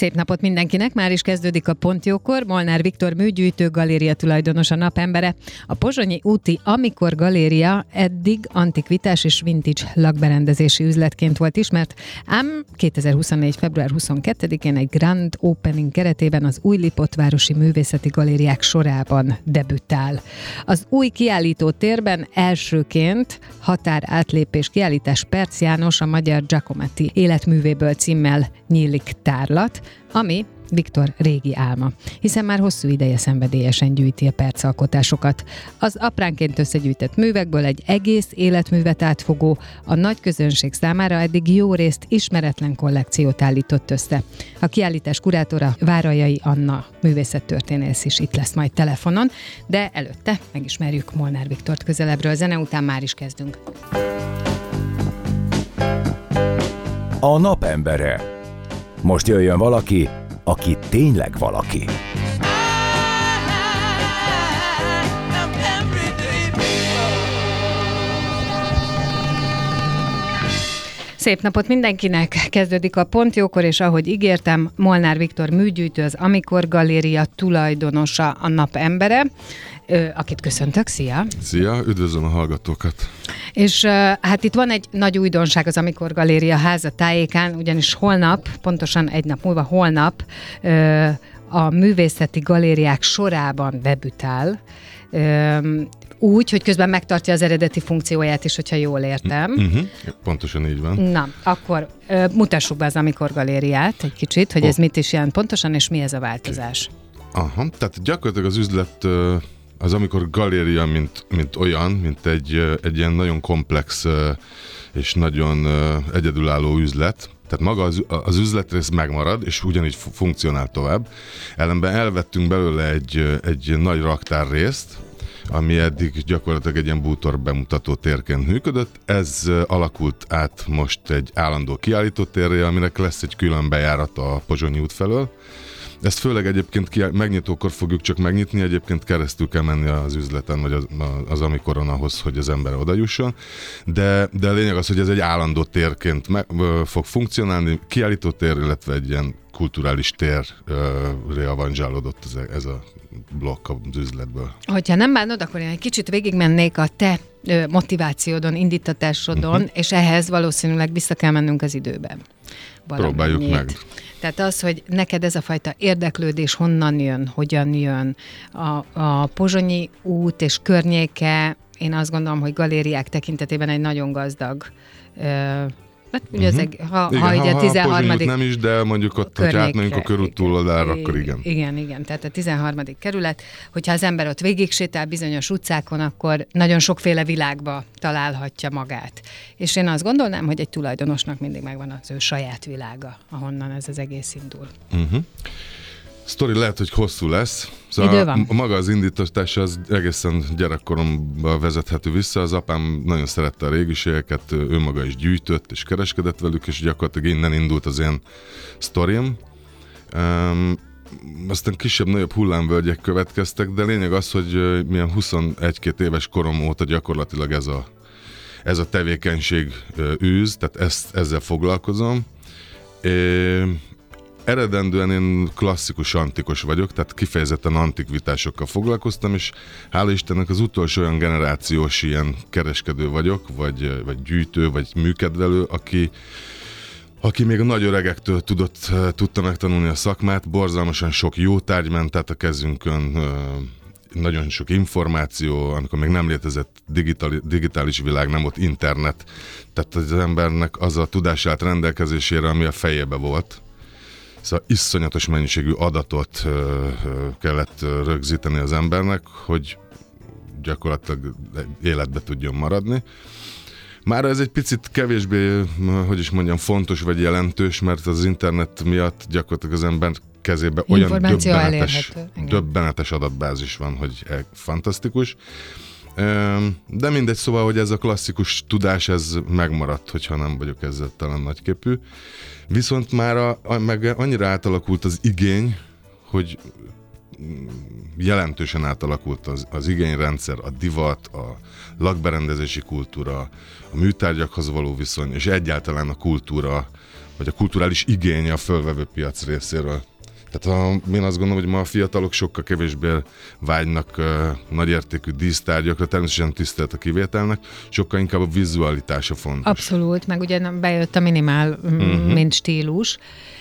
Szép napot mindenkinek, már is kezdődik a Pontjókor. Molnár Viktor műgyűjtő galéria tulajdonos a napembere. A Pozsonyi úti Amikor Galéria eddig antikvitás és vintage lakberendezési üzletként volt ismert, ám 2024. február 22-én egy Grand Opening keretében az új Lipotvárosi Művészeti Galériák sorában debütál. Az új kiállító térben elsőként határ átlépés kiállítás Perc János a magyar Giacometti életművéből címmel nyílik tárlat, ami Viktor régi álma, hiszen már hosszú ideje szenvedélyesen gyűjti a percalkotásokat. Az apránként összegyűjtött művekből egy egész életművet átfogó, a nagy közönség számára eddig jó részt ismeretlen kollekciót állított össze. A kiállítás kurátora Várajai Anna művészettörténész is itt lesz majd telefonon, de előtte megismerjük Molnár Viktort közelebbről. Zene után már is kezdünk. A napembere. Most jöjjön valaki, aki tényleg valaki. Szép napot mindenkinek! Kezdődik a Pontjókor, és ahogy ígértem, Molnár Viktor műgyűjtő, az Amikor Galéria tulajdonosa, a nap embere, akit köszöntök, szia! Szia, üdvözlöm a hallgatókat! És hát itt van egy nagy újdonság az Amikor Galéria háza tájékán, ugyanis holnap, pontosan egy nap múlva, holnap a művészeti galériák sorában debütál, úgy, hogy közben megtartja az eredeti funkcióját is, hogyha jól értem. Uh-huh. Pontosan így van. Na, akkor ö, mutassuk be az Amikor Galériát egy kicsit, hogy oh. ez mit is jelent pontosan, és mi ez a változás. Aha, tehát gyakorlatilag az üzlet az amikor galéria, mint, mint olyan, mint egy, egy ilyen nagyon komplex és nagyon egyedülálló üzlet, tehát maga az, az üzletrész megmarad, és ugyanígy funkcionál tovább. Ellenben elvettünk belőle egy, egy nagy raktárrészt, ami eddig gyakorlatilag egy ilyen bútor bemutató térként működött. Ez alakult át most egy állandó kiállító térre, aminek lesz egy külön bejárat a Pozsonyi út felől. Ezt főleg egyébként ki, megnyitókor fogjuk csak megnyitni, egyébként keresztül kell menni az üzleten, vagy az, az amikoron ahhoz, hogy az ember oda jusson. De, de a lényeg az, hogy ez egy állandó térként me, fog funkcionálni, kiállító tér, illetve egy ilyen kulturális térre avanzsálódott ez, ez a blokk az üzletből. Hogyha nem bánod, akkor én egy kicsit végigmennék a te motivációdon, indítatásodon, uh-huh. és ehhez valószínűleg vissza kell mennünk az időben. Valamennyit. Próbáljuk meg. Tehát az, hogy neked ez a fajta érdeklődés honnan jön, hogyan jön, a, a Pozsonyi út és környéke, én azt gondolom, hogy galériák tekintetében egy nagyon gazdag Hát ugye uh-huh. ezek, ha, igen, ha, ugye a 13. nem is, de mondjuk ott, hogy átmegyünk a körút túloldára, akkor igen. Igen, igen, tehát a 13. kerület, hogyha az ember ott végig sétál bizonyos utcákon, akkor nagyon sokféle világba találhatja magát. És én azt gondolnám, hogy egy tulajdonosnak mindig megvan az ő saját világa, ahonnan ez az egész indul. Uh-huh sztori lehet, hogy hosszú lesz. Szóval Idő van. maga az indítatás az egészen gyerekkoromba vezethető vissza. Az apám nagyon szerette a régiségeket, ő maga is gyűjtött és kereskedett velük, és gyakorlatilag innen indult az én sztorim. Um, aztán kisebb-nagyobb hullámvölgyek következtek, de lényeg az, hogy milyen 21-2 éves korom óta gyakorlatilag ez a, ez a tevékenység űz, tehát ezt, ezzel foglalkozom. É, eredendően én klasszikus antikos vagyok, tehát kifejezetten antikvitásokkal foglalkoztam, és hála Istennek az utolsó olyan generációs ilyen kereskedő vagyok, vagy, vagy gyűjtő, vagy műkedvelő, aki aki még a nagy öregektől tudott, tudta megtanulni a szakmát, borzalmasan sok jó tárgy ment át a kezünkön, nagyon sok információ, amikor még nem létezett digital, digitális világ, nem volt internet, tehát az embernek az a tudás állt rendelkezésére, ami a fejébe volt, Szóval iszonyatos mennyiségű adatot kellett rögzíteni az embernek, hogy gyakorlatilag életbe tudjon maradni. Már ez egy picit kevésbé, hogy is mondjam, fontos vagy jelentős, mert az internet miatt gyakorlatilag az ember kezébe olyan döbbenetes, döbbenetes adatbázis van, hogy e- fantasztikus. De mindegy, szóval, hogy ez a klasszikus tudás, ez megmaradt, hogyha nem vagyok ezzel talán nagyképű. Viszont már a, meg annyira átalakult az igény, hogy mm, jelentősen átalakult az, az igényrendszer, a divat, a lakberendezési kultúra, a műtárgyakhoz való viszony, és egyáltalán a kultúra, vagy a kulturális igény a fölvevő piac részéről. Tehát a, én azt gondolom, hogy ma a fiatalok sokkal kevésbé vágynak uh, nagyértékű dísztárgyakra, természetesen tisztelt a kivételnek, sokkal inkább a vizualitása fontos. Abszolút, meg ugye bejött a minimál, uh-huh. mint stílus,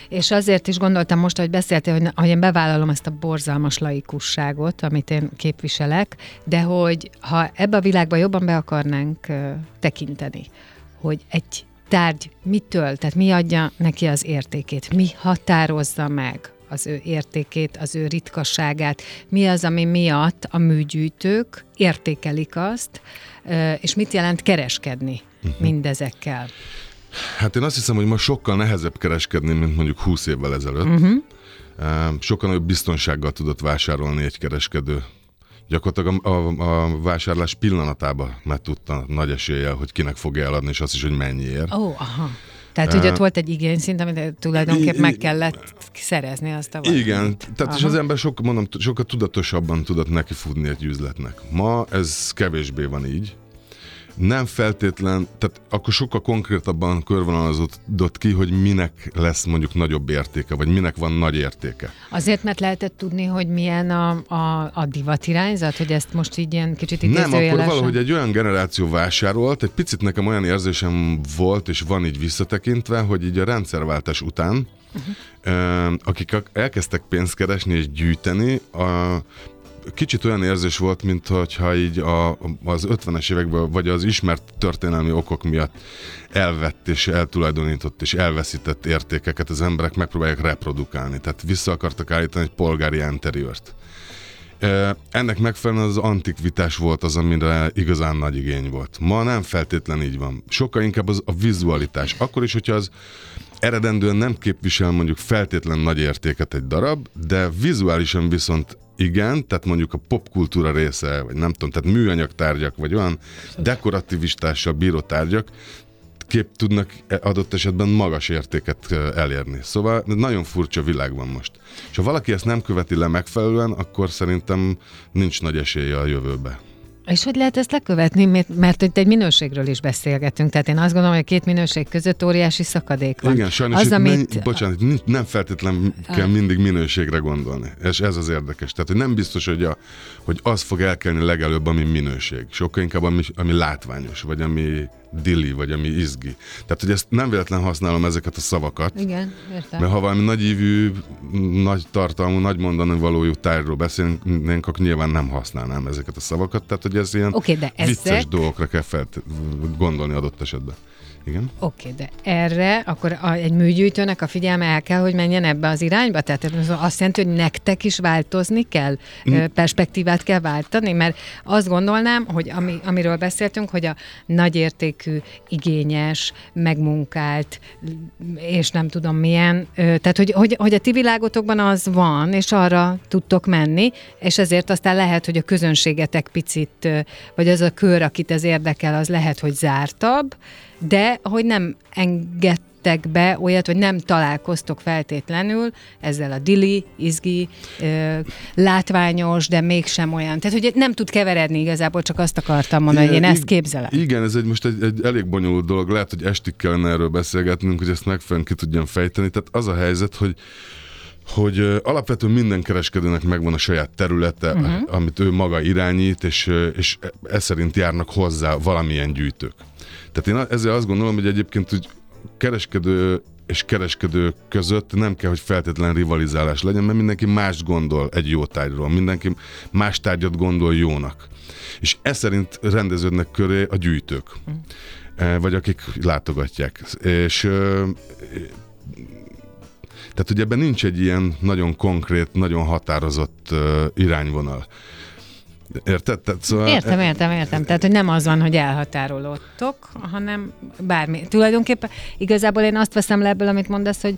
és azért is gondoltam most, hogy beszéltél, hogy, hogy én bevállalom ezt a borzalmas laikusságot, amit én képviselek, de hogy ha ebbe a világba jobban be akarnánk uh, tekinteni, hogy egy tárgy mitől, tehát mi adja neki az értékét, mi határozza meg, az ő értékét, az ő ritkasságát, mi az, ami miatt a műgyűjtők értékelik azt, és mit jelent kereskedni uh-huh. mindezekkel. Hát én azt hiszem, hogy ma sokkal nehezebb kereskedni, mint mondjuk 20 évvel ezelőtt. Uh-huh. Sokkal nagyobb biztonsággal tudott vásárolni egy kereskedő. Gyakorlatilag a, a, a vásárlás pillanatában meg tudta nagy eséllyel, hogy kinek fogja eladni, és azt is, hogy mennyiért. Ó, oh, aha. Tehát, hogy ott volt egy igényszint, amit tulajdonképp meg kellett szerezni azt a valamit. Igen, tehát Aha. és az ember sokkal, mondom, sokkal tudatosabban tudott neki futni egy üzletnek. Ma ez kevésbé van így nem feltétlen, tehát akkor sokkal konkrétabban körvonalazódott ki, hogy minek lesz mondjuk nagyobb értéke, vagy minek van nagy értéke. Azért, mert lehetett tudni, hogy milyen a, a, a divat irányzat, hogy ezt most így ilyen kicsit Nem, akkor valahogy egy olyan generáció vásárolt, egy picit nekem olyan érzésem volt, és van így visszatekintve, hogy így a rendszerváltás után, uh-huh. akik elkezdtek pénzt keresni és gyűjteni, a, kicsit olyan érzés volt, mintha így a, az 50-es években, vagy az ismert történelmi okok miatt elvett és eltulajdonított és elveszített értékeket az emberek megpróbálják reprodukálni. Tehát vissza akartak állítani egy polgári interiört. Ennek megfelelően az antikvitás volt az, amire igazán nagy igény volt. Ma nem feltétlen így van. Sokkal inkább az a vizualitás. Akkor is, hogyha az eredendően nem képvisel mondjuk feltétlen nagy értéket egy darab, de vizuálisan viszont igen, tehát mondjuk a popkultúra része, vagy nem tudom, tehát műanyag tárgyak, vagy olyan dekorativistással bíró tárgyak, kép tudnak adott esetben magas értéket elérni. Szóval nagyon furcsa világ van most. És ha valaki ezt nem követi le megfelelően, akkor szerintem nincs nagy esélye a jövőbe. És hogy lehet ezt lekövetni? Mert, mert itt egy minőségről is beszélgetünk. Tehát én azt gondolom, hogy a két minőség között óriási szakadék van. Igen, sajnos az, amit... nem, bocsánat, nem feltétlenül kell ah. mindig minőségre gondolni. És ez az érdekes. Tehát, hogy nem biztos, hogy, a, hogy az fog elkelni legelőbb, ami minőség. Sokkal inkább, ami, ami látványos, vagy ami dili, vagy ami izgi. Tehát, hogy ezt nem véletlen használom ezeket a szavakat. Igen, értem. Mert ha valami nagyívű, nagy tartalmú, nagy mondani valójú tájról beszélnénk, akkor nyilván nem használnám ezeket a szavakat. Tehát, hogy ez ilyen okay, de vicces ezek... dolgokra kell felt- gondolni adott esetben. Igen. Oké, okay, de erre akkor a, egy műgyűjtőnek a figyelme el kell, hogy menjen ebbe az irányba? Tehát ez azt jelenti, hogy nektek is változni kell, mm. perspektívát kell váltani? Mert azt gondolnám, hogy ami, amiről beszéltünk, hogy a nagyértékű, igényes, megmunkált, és nem tudom milyen, tehát hogy, hogy, hogy a ti világotokban az van, és arra tudtok menni, és ezért aztán lehet, hogy a közönségetek picit, vagy az a kör, akit ez érdekel, az lehet, hogy zártabb, de hogy nem engedtek be olyat, vagy nem találkoztok feltétlenül ezzel a dili, izgi, ö, látványos, de mégsem olyan. Tehát, hogy nem tud keveredni igazából, csak azt akartam mondani, igen, hogy én ezt képzelem. Igen, ez egy most egy, egy elég bonyolult dolog. Lehet, hogy estig kellene erről beszélgetnünk, hogy ezt megfelelően ki tudjam fejteni. Tehát az a helyzet, hogy hogy alapvetően minden kereskedőnek megvan a saját területe, uh-huh. amit ő maga irányít, és, és ez szerint járnak hozzá valamilyen gyűjtők. Tehát én ezzel azt gondolom, hogy egyébként hogy kereskedő és kereskedő között nem kell, hogy feltétlen rivalizálás legyen, mert mindenki más gondol egy jó tárgyról, mindenki más tárgyat gondol jónak. És ez szerint rendeződnek köré a gyűjtők, mm. vagy akik látogatják. És tehát, hogy ebben nincs egy ilyen nagyon konkrét, nagyon határozott irányvonal. Érted? Tehát, szóval... Értem, értem, értem. Tehát, hogy nem az van, hogy elhatárolódtok, hanem bármi. Tulajdonképpen igazából én azt veszem le ebből, amit mondasz, hogy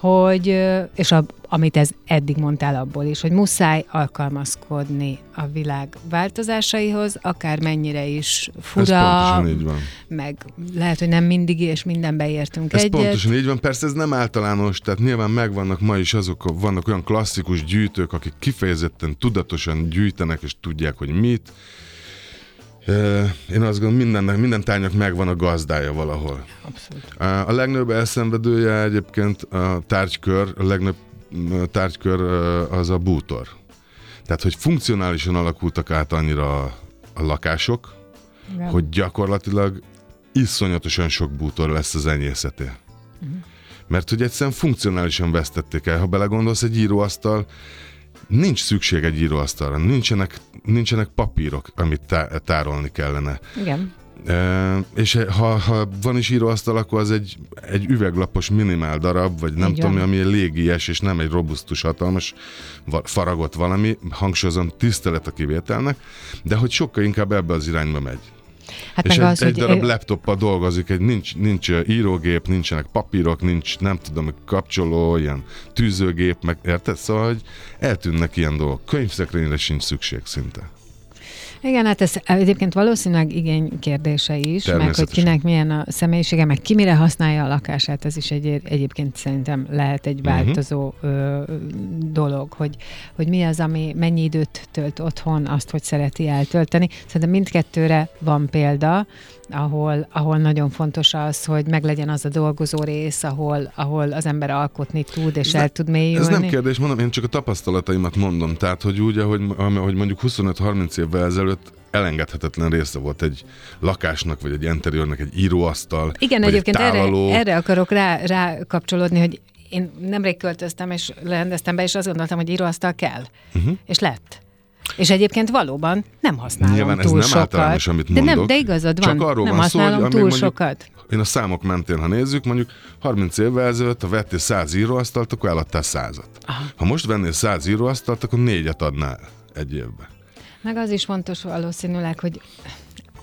hogy, és a, amit ez eddig mondtál abból is, hogy muszáj alkalmazkodni a világ változásaihoz, akár mennyire is fura, ez így van. meg lehet, hogy nem mindig és mindenbe értünk ez egyet. pontosan így van, persze ez nem általános, tehát nyilván megvannak ma is azok, vannak olyan klasszikus gyűjtők, akik kifejezetten tudatosan gyűjtenek, és tudják, hogy mit, én azt gondolom, mindennek, minden tárgynak megvan a gazdája valahol. Abszolút. A legnagyobb elszenvedője egyébként a tárgykör, a legnagyobb tárgykör az a bútor. Tehát, hogy funkcionálisan alakultak át annyira a, a lakások, Igen. hogy gyakorlatilag iszonyatosan sok bútor lesz az enyészetél. Uh-huh. Mert hogy egyszerűen funkcionálisan vesztették el. Ha belegondolsz, egy íróasztal nincs szükség egy íróasztalra, nincsenek, nincsenek papírok, amit tá- tárolni kellene. Igen. E, és ha, ha van is íróasztal, akkor az egy, egy üveglapos minimál darab, vagy nem Igen. tudom, ami egy légies, és nem egy robusztus, hatalmas faragott valami, hangsúlyozom, tisztelet a kivételnek, de hogy sokkal inkább ebbe az irányba megy. Hát és meg egy, az, egy darab ő... laptoppal dolgozik, egy nincs, nincs írógép, nincsenek papírok, nincs nem tudom, kapcsoló, ilyen tűzőgép, meg érted? Szóval, hogy eltűnnek ilyen dolgok. Könyvszekrényre sincs szükség szinte. Igen, hát ez egyébként valószínűleg igény kérdése is, meg hogy kinek milyen a személyisége, meg ki mire használja a lakását, ez is egy, egyébként szerintem lehet egy mhm. változó uh-huh. ö, dolog, hogy, hogy mi az, ami mennyi időt tölt otthon, azt, hogy szereti eltölteni. Szerintem mindkettőre van példa, ahol, ahol nagyon fontos az, hogy meglegyen az a dolgozó rész, ahol, ahol az ember alkotni tud, és ez el tud mélyülni. Ez nem kérdés, mondom, én csak a tapasztalataimat mondom. Tehát, hogy úgy, ahogy, ahogy mondjuk 25-30 évvel ezelőtt elengedhetetlen része volt egy lakásnak, vagy egy interiőrnek egy íróasztal. Igen, egyébként egy erre, erre akarok rá, rá kapcsolódni, hogy én nemrég költöztem, és rendeztem be, és azt gondoltam, hogy íróasztal kell. Uh-huh. És lett. És egyébként valóban nem használom Nyilván túl ez nem sokat. amit mondok. De, nem, de igazad van, Csak arról nem van használom szó, hogy túl mondjuk, sokat. Én a számok mentén, ha nézzük, mondjuk 30 évvel ezelőtt, ha vettél 100 íróasztalt, akkor eladtál 100-at. Ha most vennél 100 íróasztalt, akkor négyet adnál egy évben. Meg az is fontos valószínűleg, hogy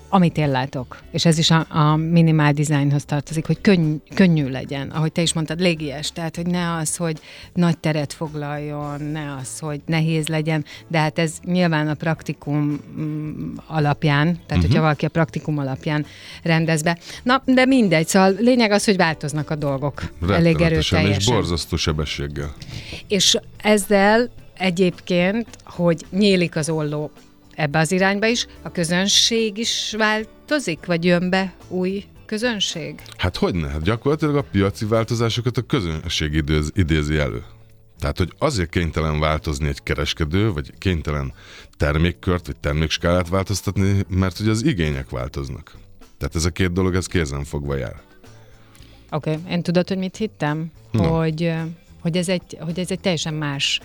amit én látok, és ez is a, a minimál dizájnhoz tartozik, hogy könny, könnyű legyen, ahogy te is mondtad, légies, tehát hogy ne az, hogy nagy teret foglaljon, ne az, hogy nehéz legyen, de hát ez nyilván a praktikum mm, alapján, tehát uh-huh. hogyha valaki a praktikum alapján rendez be. Na, de mindegy, szóval lényeg az, hogy változnak a dolgok elég erőteljesen. És borzasztó sebességgel. És ezzel egyébként, hogy nyílik az olló ebbe az irányba is. A közönség is változik, vagy jön be új közönség? Hát hogy ne? Hát gyakorlatilag a piaci változásokat a közönség idéz, idézi elő. Tehát, hogy azért kénytelen változni egy kereskedő, vagy kénytelen termékkört, vagy termékskálát változtatni, mert hogy az igények változnak. Tehát ez a két dolog, ez kézen fogva jár. Oké, okay. én tudod, hogy mit hittem? No. Hogy, hogy, ez egy, hogy ez egy teljesen más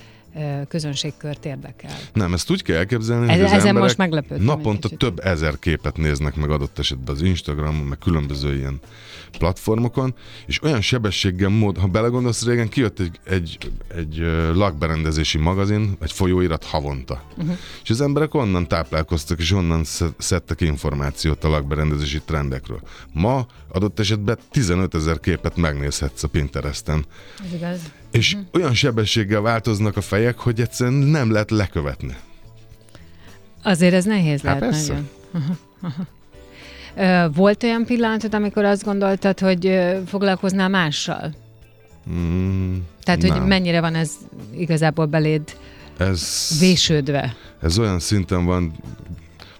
közönségkört érdekel. Nem, ezt úgy kell elképzelni, Ez, hogy az ezen most meglepődtem. Naponta több ezer képet néznek meg adott esetben az Instagramon, meg különböző ilyen platformokon, és olyan sebességgel mód, ha belegondolsz, régen kijött egy, egy, egy lakberendezési magazin, egy folyóirat havonta. Uh-huh. És az emberek onnan táplálkoztak, és onnan szedtek információt a lakberendezési trendekről. Ma adott esetben 15 ezer képet megnézhetsz a Pinteresten. Ez igaz. És uh-huh. olyan sebességgel változnak a fejek, hogy egyszerűen nem lehet lekövetni. Azért ez nehéz hát lehet persze. nagyon. Uh-huh. Volt olyan pillanatod, amikor azt gondoltad, hogy foglalkoznál mással? Mm, Tehát, nem. hogy mennyire van ez igazából beléd ez, vésődve? Ez olyan szinten van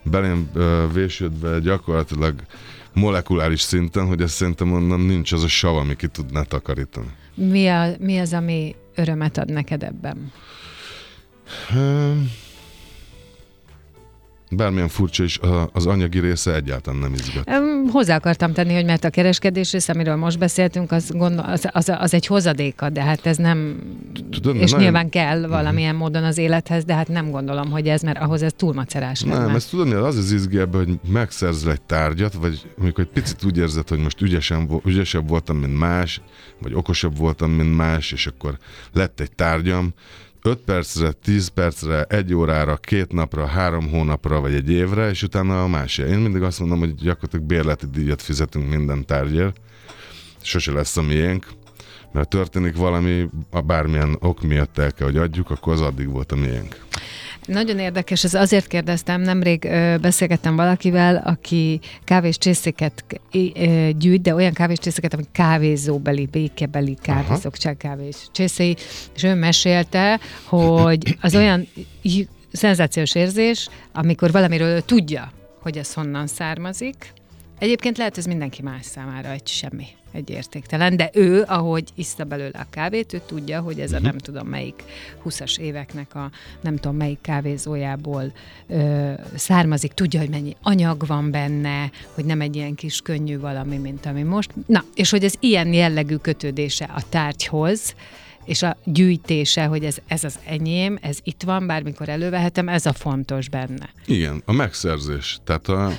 belém vésődve gyakorlatilag molekuláris szinten, hogy ezt szerintem onnan nincs az a sav, ami ki tudná takarítani. Mi, a, mi az, ami örömet ad neked ebben? Hmm bármilyen furcsa is, az anyagi része egyáltalán nem izgat. Hozzá akartam tenni, hogy mert a kereskedés része, amiről most beszéltünk, az, gondol, az, az, az egy hozadéka, de hát ez nem, Tudod, és nagyon... nyilván kell mhm. valamilyen módon az élethez, de hát nem gondolom, hogy ez, mert ahhoz ez túl macerás Nem, ezt tudod, az az izgi ebben, hogy megszerzel egy tárgyat, vagy amikor egy picit úgy érzed, hogy most ügyesen, ügyesebb voltam, mint más, vagy okosabb voltam, mint más, és akkor lett egy tárgyam, 5 percre, 10 percre, egy órára, két napra, három hónapra, vagy egy évre, és utána a másik. Én mindig azt mondom, hogy gyakorlatilag bérleti díjat fizetünk minden tárgyért. Sose lesz a miénk, mert történik valami, a bármilyen ok miatt el kell, hogy adjuk, akkor az addig volt a miénk. Nagyon érdekes, ez azért kérdeztem, nemrég ö, beszélgettem valakivel, aki kávés csészéket ö, gyűjt, de olyan kávés csészéket, amik kávézóbeli, békebeli kávézók, csak kávés csészéi, és ő mesélte, hogy az olyan szenzációs érzés, amikor valamiről tudja, hogy ez honnan származik. Egyébként lehet ez mindenki más számára egy semmi egy értéktelen, de ő, ahogy iszta belőle a kávét, ő tudja, hogy ez a mhm. nem tudom melyik 20-as éveknek a nem tudom melyik kávézójából ö, származik, tudja, hogy mennyi anyag van benne, hogy nem egy ilyen kis könnyű valami, mint ami most. Na, és hogy ez ilyen jellegű kötődése a tárgyhoz, és a gyűjtése, hogy ez, ez az enyém, ez itt van, bármikor elővehetem, ez a fontos benne. Igen, a megszerzés. Tehát a,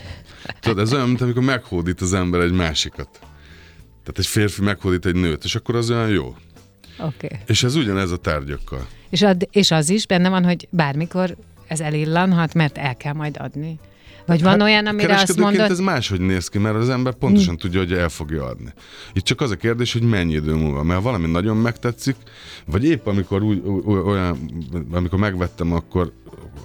tudod, ez olyan, mint amikor meghódít az ember egy másikat. Tehát egy férfi meghódít egy nőt, és akkor az olyan jó. Oké. Okay. És ez ugyanez a tárgyakkal. És, ad, és az is benne van, hogy bármikor ez elillanhat, mert el kell majd adni. Vagy van hát, olyan, amire azt mondod... ez máshogy néz ki, mert az ember pontosan tudja, hogy el fogja adni. Itt csak az a kérdés, hogy mennyi idő múlva. Mert valami nagyon megtetszik, vagy épp amikor úgy, olyan, amikor megvettem, akkor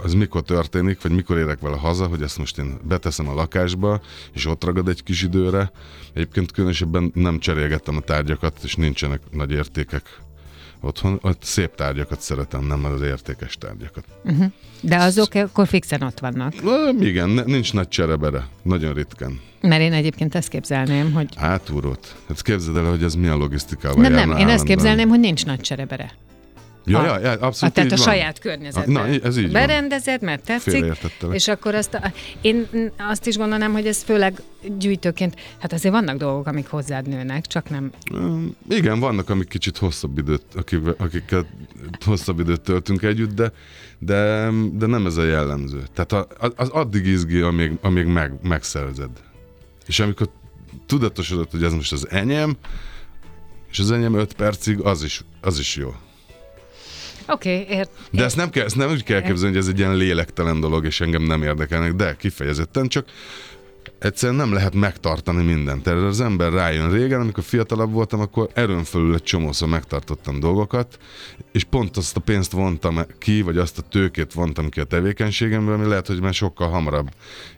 az mikor történik, vagy mikor érek vele haza, hogy ezt most én beteszem a lakásba, és ott ragad egy kis időre. Egyébként különösebben nem cserélgettem a tárgyakat, és nincsenek nagy értékek otthon. Ott szép tárgyakat szeretem, nem az értékes tárgyakat. Uh-huh. De azok akkor fixen ott vannak? Igen, nincs nagy cserebere. Nagyon ritkán. Mert én egyébként ezt képzelném, hogy... Átúrót. Hát képzeld el, hogy ez mi a logisztikával Nem, nem, én ezt képzelném, hogy nincs nagy cserebere. Ja, ja, ja, abszolút a, Tehát a van. saját környezetben. Na, ez így Berendezed, mert tetszik, és akkor azt, a, én azt is gondolnám, hogy ez főleg gyűjtőként, hát azért vannak dolgok, amik hozzád nőnek, csak nem... Igen, vannak, amik kicsit hosszabb időt, akik, akikkel hosszabb időt töltünk együtt, de, de, de nem ez a jellemző. Tehát az addig izgi, amíg, amíg meg, megszerzed. És amikor tudatosodott, hogy ez most az enyém, és az enyém 5 percig, az is, az is jó. Oké, okay, ért. De ezt nem, kell, ezt nem úgy kell képzelni, hogy ez egy ilyen lélektelen dolog, és engem nem érdekelnek, de kifejezetten csak egyszerűen nem lehet megtartani mindent. Erre az ember rájön régen, amikor fiatalabb voltam, akkor erőn fölül egy csomószor megtartottam dolgokat, és pont azt a pénzt vontam ki, vagy azt a tőkét vontam ki a tevékenységemből, ami lehet, hogy már sokkal hamarabb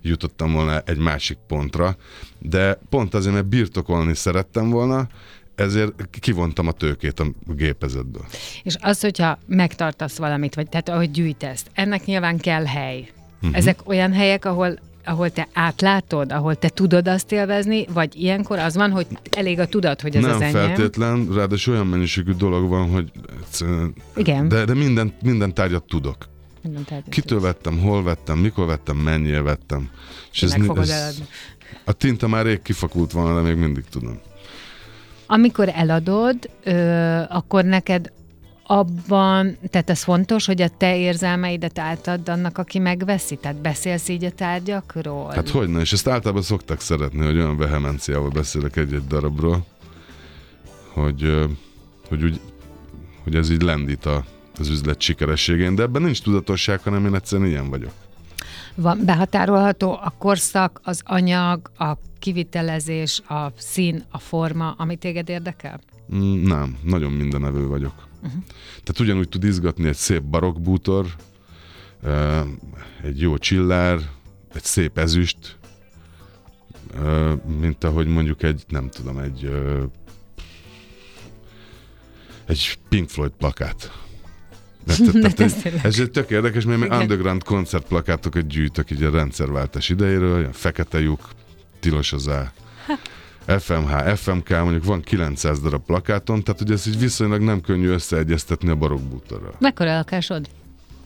jutottam volna egy másik pontra, de pont azért, mert birtokolni szerettem volna, ezért kivontam a tőkét a gépezetből. És az, hogyha megtartasz valamit, vagy tehát ahogy gyűjtesz, ennek nyilván kell hely. Uh-huh. Ezek olyan helyek, ahol ahol te átlátod, ahol te tudod azt élvezni, vagy ilyenkor az van, hogy elég a tudat, hogy ez Nem az enyém? Nem feltétlen, ráadásul olyan mennyiségű dolog van, hogy Igen. De, de minden, minden tárgyat tudok. Minden tárgyat Kitől tudsz. vettem, hol vettem, mikor vettem, mennyire vettem. És ez, ez, a tinta már rég kifakult volna, de még mindig tudom. Amikor eladod, ö, akkor neked abban, tehát ez fontos, hogy a te érzelmeidet átad annak, aki megveszi? Tehát beszélsz így a tárgyakról? Hát hogyne, és ezt általában szoktak szeretni, hogy olyan vehemenciával beszélek egy-egy darabról, hogy, hogy, úgy, hogy ez így lendít a, az üzlet sikerességén, de ebben nincs tudatosság, hanem én egyszerűen ilyen vagyok. Van behatárolható a korszak, az anyag, a kivitelezés, a szín, a forma, ami téged érdekel? Mm, nem, nagyon mindenevő vagyok. Uh-huh. Tehát ugyanúgy tud izgatni egy szép barokkbútor, egy jó csillár, egy szép ezüst, mint ahogy mondjuk egy, nem tudom, egy egy Pink Floyd plakát. Tehát, ez, ez egy tök érdekes, mert Igen. underground koncertplakátokat gyűjtök így a rendszerváltás idejéről, ilyen fekete lyuk, tilos az A. FMH, FMK, mondjuk van 900 darab plakáton, tehát ugye ez így viszonylag nem könnyű összeegyeztetni a barokbútorral. Mekkora lakásod?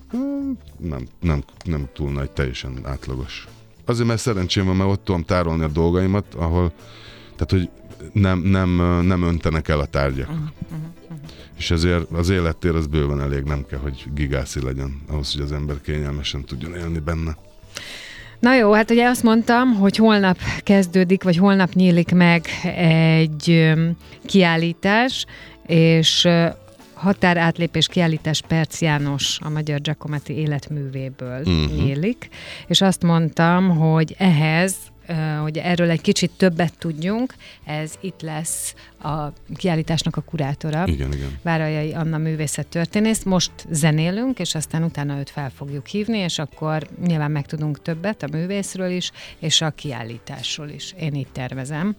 Hmm, nem, nem, nem túl nagy, teljesen átlagos. Azért, mert szerencsém van, mert ott tudom tárolni a dolgaimat, ahol, tehát hogy nem, nem, nem öntenek el a tárgyak. Uh-huh, uh-huh, uh-huh. És ezért az élettér az bőven elég, nem kell, hogy gigászi legyen, ahhoz, hogy az ember kényelmesen tudjon élni benne. Na jó, hát ugye azt mondtam, hogy holnap kezdődik, vagy holnap nyílik meg egy kiállítás, és határátlépés kiállítás Perc János a Magyar Giacometti életművéből uh-huh. nyílik, és azt mondtam, hogy ehhez hogy erről egy kicsit többet tudjunk, ez itt lesz a kiállításnak a kurátora. Igen, igen. Várajai Anna művészettörténész. Most zenélünk, és aztán utána őt fel fogjuk hívni, és akkor nyilván megtudunk többet a művészről is, és a kiállításról is. Én így tervezem.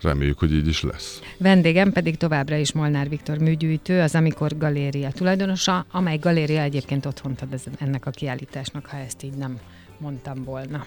Reméljük, hogy így is lesz. Vendégem pedig továbbra is Molnár Viktor műgyűjtő, az Amikor Galéria tulajdonosa, amely galéria egyébként otthont ad ennek a kiállításnak, ha ezt így nem mondtam volna.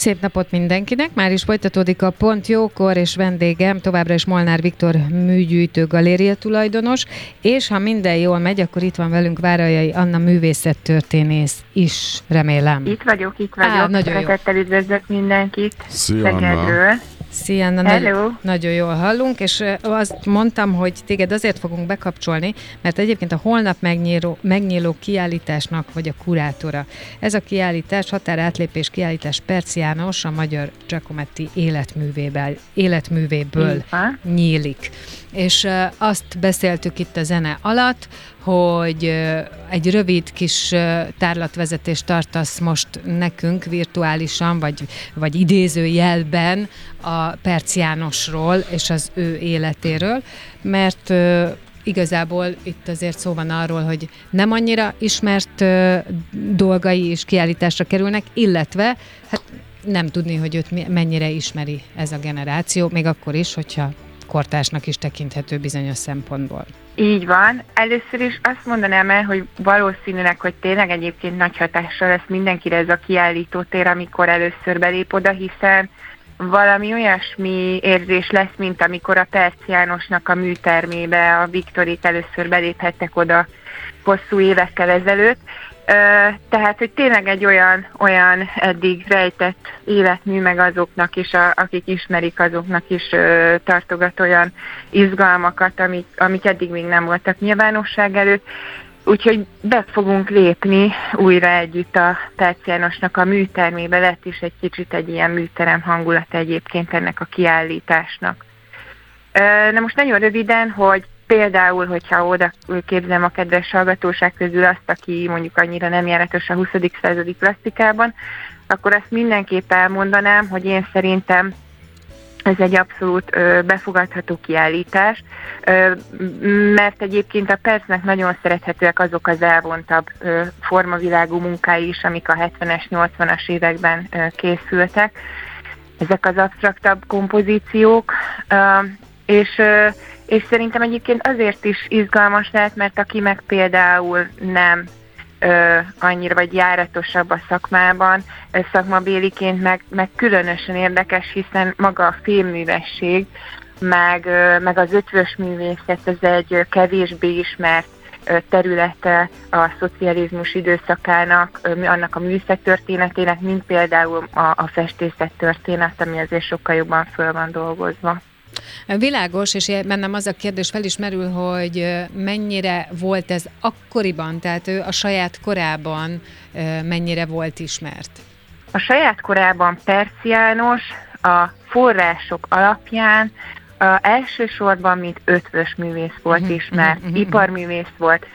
Szép napot mindenkinek! Már is folytatódik a Pont Jókor, és vendégem továbbra is Molnár Viktor műgyűjtő galéria tulajdonos, és ha minden jól megy, akkor itt van velünk Várajai Anna művészettörténész is, remélem. Itt vagyok, itt vagyok. Á, nagyon Szeretettel üdvözlök mindenkit. Szia, Anna. Szia, Anna, Hello. nagyon jól hallunk, és azt mondtam, hogy téged azért fogunk bekapcsolni, mert egyébként a holnap megnyíló, megnyíló kiállításnak vagy a kurátora. Ez a kiállítás, határátlépés kiállítás Perc János, a Magyar Giacometti életművéből, életművéből nyílik. És azt beszéltük itt a zene alatt, hogy egy rövid kis tárlatvezetést tartasz most nekünk virtuálisan, vagy, vagy idézőjelben a Perc Jánosról és az ő életéről, mert igazából itt azért szó van arról, hogy nem annyira ismert dolgai is kiállításra kerülnek, illetve hát nem tudni, hogy őt mennyire ismeri ez a generáció, még akkor is, hogyha kortársnak is tekinthető bizonyos szempontból. Így van. Először is azt mondanám el, hogy valószínűleg, hogy tényleg egyébként nagy hatással lesz mindenkire ez a kiállító tér, amikor először belép oda, hiszen valami olyasmi érzés lesz, mint amikor a Perc Jánosnak a műtermébe a Viktorik először beléphettek oda hosszú évekkel ezelőtt, tehát, hogy tényleg egy olyan, olyan eddig rejtett életmű, meg azoknak is, a, akik ismerik, azoknak is tartogat olyan izgalmakat, amik, amik eddig még nem voltak nyilvánosság előtt. Úgyhogy be fogunk lépni újra együtt a Perciánosnak a műtermébe, lett is egy kicsit egy ilyen műterem hangulat egyébként ennek a kiállításnak. Na most nagyon röviden, hogy Például, hogyha oda képzem a kedves hallgatóság közül azt, aki mondjuk annyira nem járatos a 20. századi plastikában, akkor azt mindenképp elmondanám, hogy én szerintem ez egy abszolút ö, befogadható kiállítás, ö, mert egyébként a percnek nagyon szerethetőek azok az elvontabb ö, formavilágú munkái is, amik a 70-es, 80-as években ö, készültek. Ezek az absztraktabb kompozíciók, ö, és ö, és szerintem egyébként azért is izgalmas lehet, mert aki meg például nem ö, annyira vagy járatosabb a szakmában, ö, szakmabéliként meg, meg különösen érdekes, hiszen maga a filmművesség, meg, ö, meg az ötvös művészet, ez egy kevésbé ismert területe a szocializmus időszakának, annak a művészet történetének, mint például a, a festészet történet, ami azért sokkal jobban föl van dolgozva. Világos, és bennem az a kérdés felismerül, hogy mennyire volt ez akkoriban, tehát ő a saját korában mennyire volt ismert? A saját korában Perciános a források alapján a elsősorban, mint ötvös művész volt uh-huh, ismert, uh-huh, iparművész volt.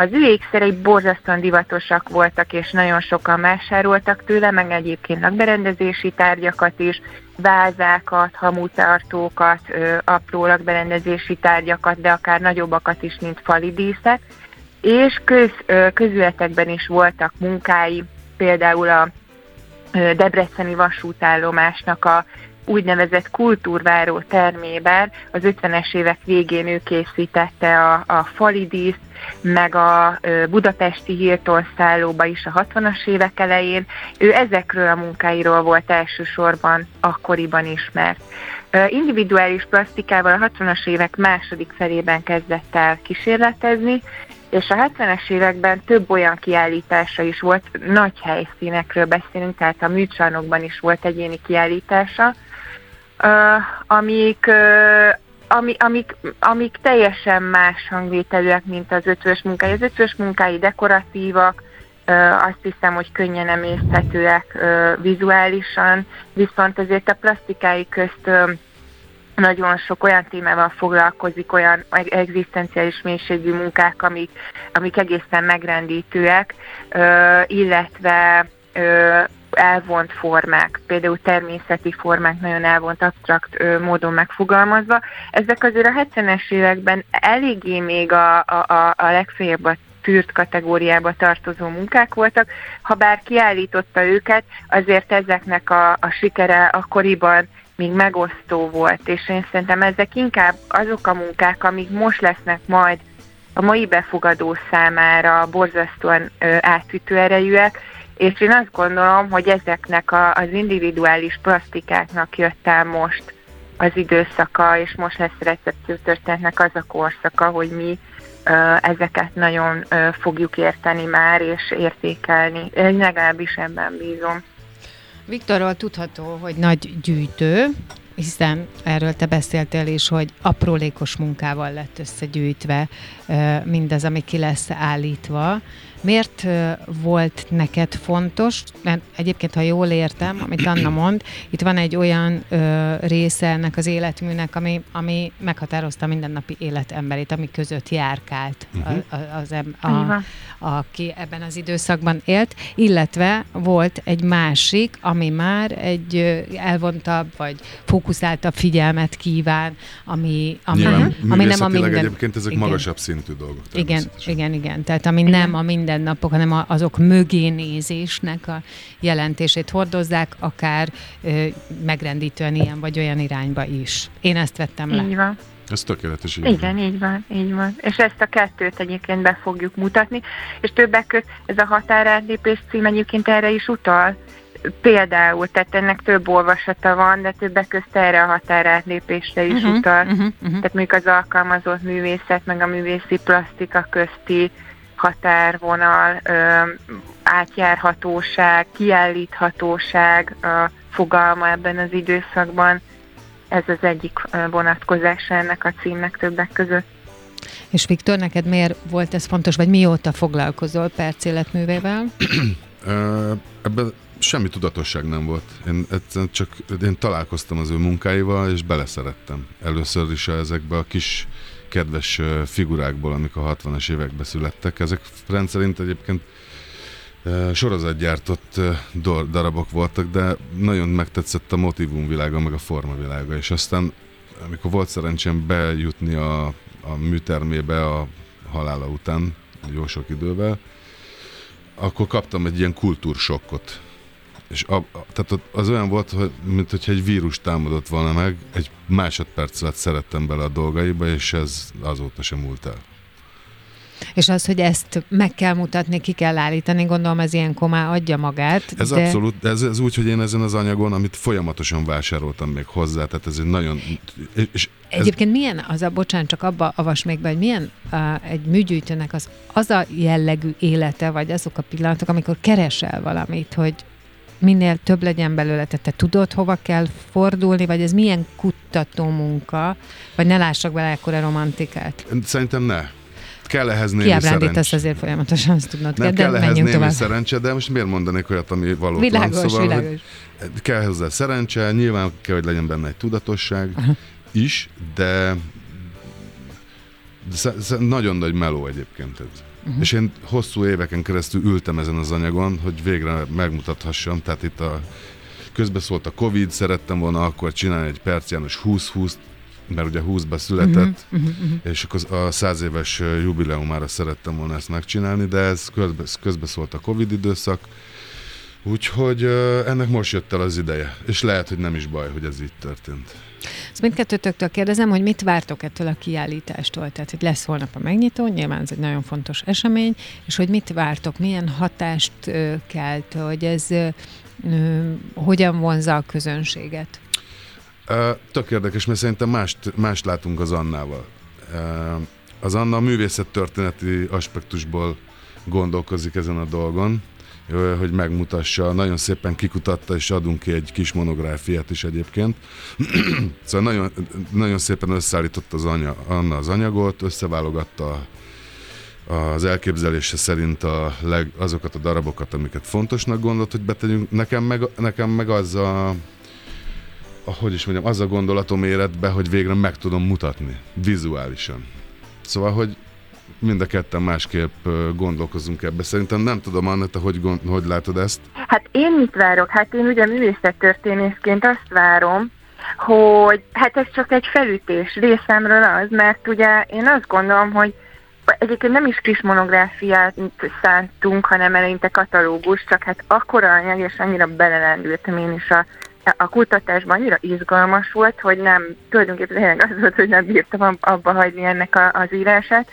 Az ő ékszerei borzasztóan divatosak voltak, és nagyon sokan vásároltak tőle, meg egyébként lakberendezési tárgyakat is, vázákat, hamutartókat, apró lakberendezési tárgyakat, de akár nagyobbakat is, mint falidíszek, és köz, közületekben is voltak munkái, például a Debreceni vasútállomásnak a úgynevezett kultúrváró termében az 50-es évek végén ő készítette a, a falidíszt, meg a budapesti Hilton szállóba is a 60-as évek elején. Ő ezekről a munkáiról volt elsősorban akkoriban ismert. Individuális plastikával a 60-as évek második felében kezdett el kísérletezni, és a 70-es években több olyan kiállítása is volt, nagy helyszínekről beszélünk, tehát a műcsarnokban is volt egyéni kiállítása, amik ami, amik, amik teljesen más hangvételűek, mint az ötvös munkái. Az ötvös munkái dekoratívak, azt hiszem, hogy könnyen emészthetőek vizuálisan, viszont azért a plastikái közt nagyon sok olyan témával foglalkozik, olyan egzisztenciális mélységű munkák, amik, amik egészen megrendítőek, illetve elvont formák, például természeti formák, nagyon elvont, abstrakt módon megfogalmazva. Ezek azért a 70-es években eléggé még a, a, a legfeljebb a tűrt kategóriába tartozó munkák voltak, ha bár kiállította őket, azért ezeknek a, a sikere akkoriban még megosztó volt, és én szerintem ezek inkább azok a munkák, amik most lesznek majd a mai befogadó számára borzasztóan ö, átütő erejűek, és én azt gondolom, hogy ezeknek a, az individuális plastikáknak jött el most az időszaka, és most lesz recepciótörténetnek az a korszaka, hogy mi ezeket nagyon fogjuk érteni már, és értékelni. Én legalábbis ebben bízom. Viktorról tudható, hogy nagy gyűjtő, hiszen erről te beszéltél is, hogy aprólékos munkával lett összegyűjtve mindez, ami ki lesz állítva. Miért volt neked fontos, mert egyébként, ha jól értem, amit Anna mond, itt van egy olyan ö, része ennek az életműnek, ami, ami meghatározta a mindennapi élet emberét, ami között járkált uh-huh. az, a, a, aki ebben az időszakban élt, illetve volt egy másik, ami már egy elvontabb, vagy fókuszáltabb figyelmet kíván, ami, ami, Nyilván, ami nem a minden... egyébként ezek igen. magasabb szintű dolgok. Igen, igen, igen. Tehát ami igen. nem a mindennapok, hanem azok mögé nézésnek a jelentését hordozzák, akár ö, megrendítően ilyen vagy olyan irányba is. Én ezt vettem le. Így van. Ez tökéletes. Így Igen, van. így van, így van. És ezt a kettőt egyébként be fogjuk mutatni, és többek között ez a határátlépés cím egyébként erre is utal. Például, tehát ennek több olvasata van, de többek között erre a határátlépésre is uh-huh, utal. Uh-huh, uh-huh. Tehát mondjuk az alkalmazott művészet, meg a művészi plastika közti határvonal, átjárhatóság, kiállíthatóság fogalma ebben az időszakban ez az egyik vonatkozása ennek a címnek többek között. És Viktor, neked miért volt ez fontos, vagy mióta foglalkozol Perc életművével? Ebben semmi tudatosság nem volt. Én egyszerűen csak én találkoztam az ő munkáival, és beleszerettem. Először is ezekbe a kis kedves figurákból, amik a 60-as években születtek. Ezek rendszerint egyébként sorozatgyártott darabok voltak, de nagyon megtetszett a motivum világa, meg a forma világa, és aztán amikor volt szerencsém bejutni a, a műtermébe a halála után, jó sok idővel, akkor kaptam egy ilyen kultúrsokkot. És a, a, tehát az olyan volt, hogy, mint hogyha egy vírus támadott volna meg, egy másodperc alatt szerettem bele a dolgaiba, és ez azóta sem múlt el. És az, hogy ezt meg kell mutatni, ki kell állítani, gondolom ez ilyen komá adja magát. Ez de... abszolút, ez, ez úgy, hogy én ezen az anyagon, amit folyamatosan vásároltam még hozzá, tehát ez egy nagyon... És ez... Egyébként milyen az a, bocsánat, csak abba avas még be, hogy milyen uh, egy műgyűjtőnek az, az a jellegű élete, vagy azok a pillanatok, amikor keresel valamit, hogy minél több legyen belőle, tehát te tudod, hova kell fordulni, vagy ez milyen kutató munka, vagy ne lássak bele ekkora romantikát? Szerintem ne kell ehhez némi szerencse. azért folyamatosan, azt tudnod Nem kell, kell ehhez némi tovább. szerencse, de most miért mondanék olyat, ami valóban világos, Szóval, világos. Kell hozzá szerencse, nyilván kell, hogy legyen benne egy tudatosság Aha. is, de, de nagyon nagy meló egyébként ez. Uh-huh. És én hosszú éveken keresztül ültem ezen az anyagon, hogy végre megmutathassam, tehát itt a közbeszólt a Covid, szerettem volna akkor csinálni egy Perc János 20-20 mert ugye 20-ba született, uh-huh, uh-huh. és akkor a száz éves jubileumára szerettem volna ezt megcsinálni, de ez közbe, közbe szólt a Covid időszak, úgyhogy ennek most jött el az ideje, és lehet, hogy nem is baj, hogy ez így történt. Ezt mindkettőtöktől kérdezem, hogy mit vártok ettől a kiállítástól? Tehát, hogy lesz holnap a megnyitó, nyilván ez egy nagyon fontos esemény, és hogy mit vártok, milyen hatást kelt, hogy ez hogyan vonza a közönséget? Tök érdekes, mert szerintem mást, mást látunk az Annával. Az Anna a művészettörténeti aspektusból gondolkozik ezen a dolgon, hogy megmutassa. Nagyon szépen kikutatta, és adunk ki egy kis monográfiát is egyébként. szóval nagyon, nagyon szépen összeállított az anya, Anna az anyagot, összeválogatta az elképzelése szerint a leg, azokat a darabokat, amiket fontosnak gondolt, hogy betegyünk. Nekem meg, nekem meg az a, hogy is mondjam, az a gondolatom életbe, hogy végre meg tudom mutatni, vizuálisan. Szóval, hogy mind a ketten másképp gondolkozunk ebbe. Szerintem nem tudom, Anna, te hogy, gond, hogy látod ezt? Hát én mit várok? Hát én ugye művészettörténészként azt várom, hogy hát ez csak egy felütés részemről az, mert ugye én azt gondolom, hogy egyébként nem is kis monográfiát szántunk, hanem eleinte katalógus, csak hát akkora anyag, és annyira belelendültem én is a, a kutatásban, annyira izgalmas volt, hogy nem, tulajdonképpen az volt, hogy nem bírtam abba hagyni ennek a, az írását,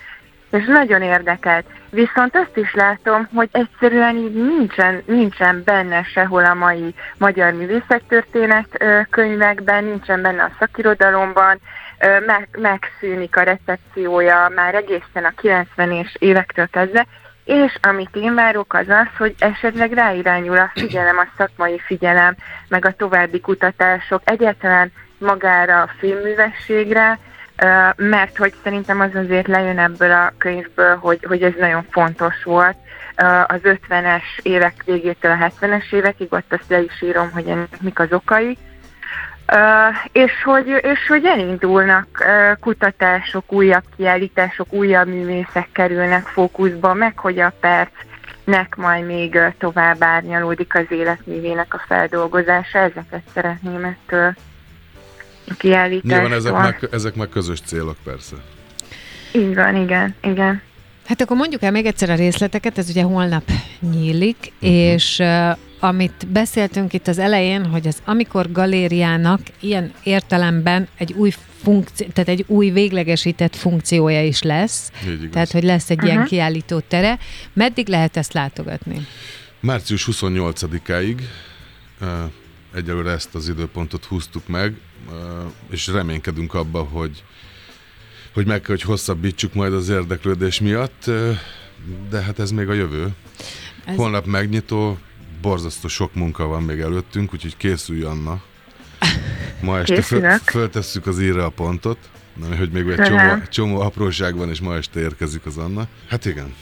és nagyon érdekelt. Viszont azt is látom, hogy egyszerűen így nincsen, nincsen benne sehol a mai magyar művészettörténet könyvekben, nincsen benne a szakirodalomban, meg, megszűnik a recepciója már egészen a 90-es évektől kezdve, és amit én várok az az, hogy esetleg ráirányul a figyelem, a szakmai figyelem, meg a további kutatások egyáltalán magára a filmművességre, mert hogy szerintem az azért lejön ebből a könyvből, hogy, hogy ez nagyon fontos volt. Az 50-es évek végétől a 70-es évekig, ott azt le is írom, hogy ennek mik az okai. És hogy, és hogy elindulnak kutatások, újabb kiállítások, újabb művészek kerülnek fókuszba, meg hogy a percnek majd még tovább árnyalódik az életművének a feldolgozása. Ezeket szeretném ettől kiállításról. Nyilván ezek meg, ezek meg közös célok, persze. Így van, igen, igen. Hát akkor mondjuk el még egyszer a részleteket, ez ugye holnap nyílik, uh-huh. és uh, amit beszéltünk itt az elején, hogy az amikor galériának ilyen értelemben egy új funkció, tehát egy új véglegesített funkciója is lesz, tehát hogy lesz egy uh-huh. ilyen kiállító tere. Meddig lehet ezt látogatni? Március 28-áig uh, egyelőre ezt az időpontot húztuk meg és reménykedünk abba, hogy, hogy meg hogy hosszabbítsuk majd az érdeklődés miatt, de hát ez még a jövő. Ez... Holnap megnyitó, borzasztó sok munka van még előttünk, úgyhogy készülj Anna. Ma este föl, föltesszük az írra a pontot, hogy még egy csomó, csomó apróság van, és ma este érkezik az Anna. Hát igen,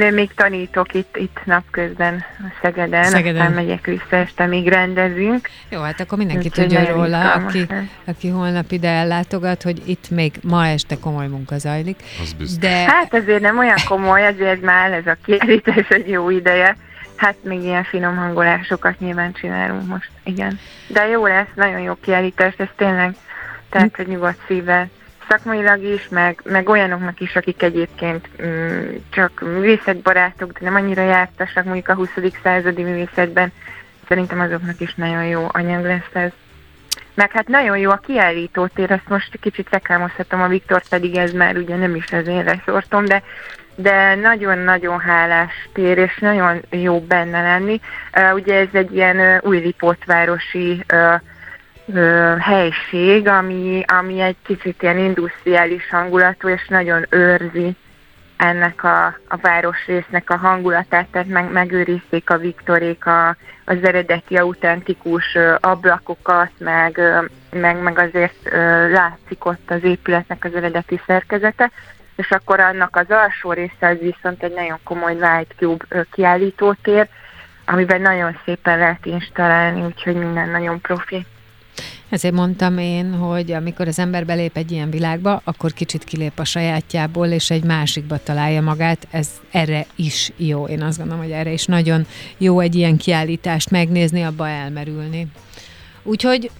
én még tanítok itt, itt napközben a Szegeden, Szegeden. aztán megyek vissza este, még rendezünk. Jó, hát akkor mindenki Úgy, tudja róla, aki, aki holnap ide ellátogat, hogy itt még ma este komoly munka zajlik. Az biztos. De... Hát azért nem olyan komoly, azért már ez a kiállítás egy jó ideje. Hát még ilyen finom hangolásokat nyilván csinálunk most, igen. De jó lesz, nagyon jó kiállítás, ez tényleg, tehát, hogy nyugodt szívvel szakmailag is, meg, meg olyanoknak is, akik egyébként mm, csak művészetbarátok, de nem annyira jártasak mondjuk a 20. századi művészetben. Szerintem azoknak is nagyon jó anyag lesz ez. Meg hát nagyon jó a kiállítótér, ezt most kicsit reklámozhatom, a Viktor pedig ez már ugye nem is az én reszortom, de de nagyon-nagyon hálás tér, és nagyon jó benne lenni. Uh, ugye ez egy ilyen uh, új Lipótvárosi uh, helység, ami, ami egy kicsit ilyen industriális hangulatú, és nagyon őrzi ennek a, a városrésznek a hangulatát, tehát meg, megőrizték a Viktorék a, az eredeti autentikus ablakokat, meg, meg, meg azért látszik ott az épületnek az eredeti szerkezete, és akkor annak az alsó része az viszont egy nagyon komoly Light Cube kiállítótér, amiben nagyon szépen lehet installálni, úgyhogy minden nagyon profi. Ezért mondtam én, hogy amikor az ember belép egy ilyen világba, akkor kicsit kilép a sajátjából, és egy másikba találja magát. Ez erre is jó. Én azt gondolom, hogy erre is nagyon jó egy ilyen kiállítást megnézni, abba elmerülni. Úgyhogy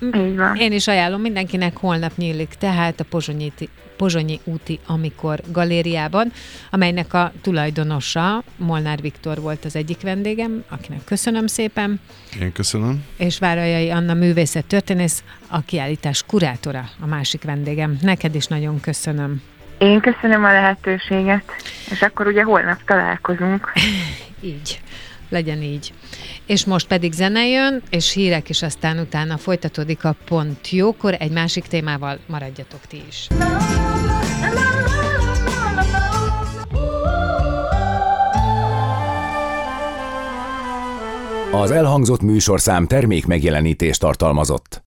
én is ajánlom mindenkinek, holnap nyílik tehát a Pozsonyi, Pozsonyi úti Amikor galériában, amelynek a tulajdonosa Molnár Viktor volt az egyik vendégem, akinek köszönöm szépen. Én köszönöm. És Várajai Anna művészet történész, a kiállítás kurátora, a másik vendégem. Neked is nagyon köszönöm. Én köszönöm a lehetőséget, és akkor ugye holnap találkozunk. Így legyen így. És most pedig zene jön, és hírek, és aztán utána folytatódik a pont jókor, egy másik témával maradjatok ti is. Az elhangzott műsorszám termék megjelenítést tartalmazott.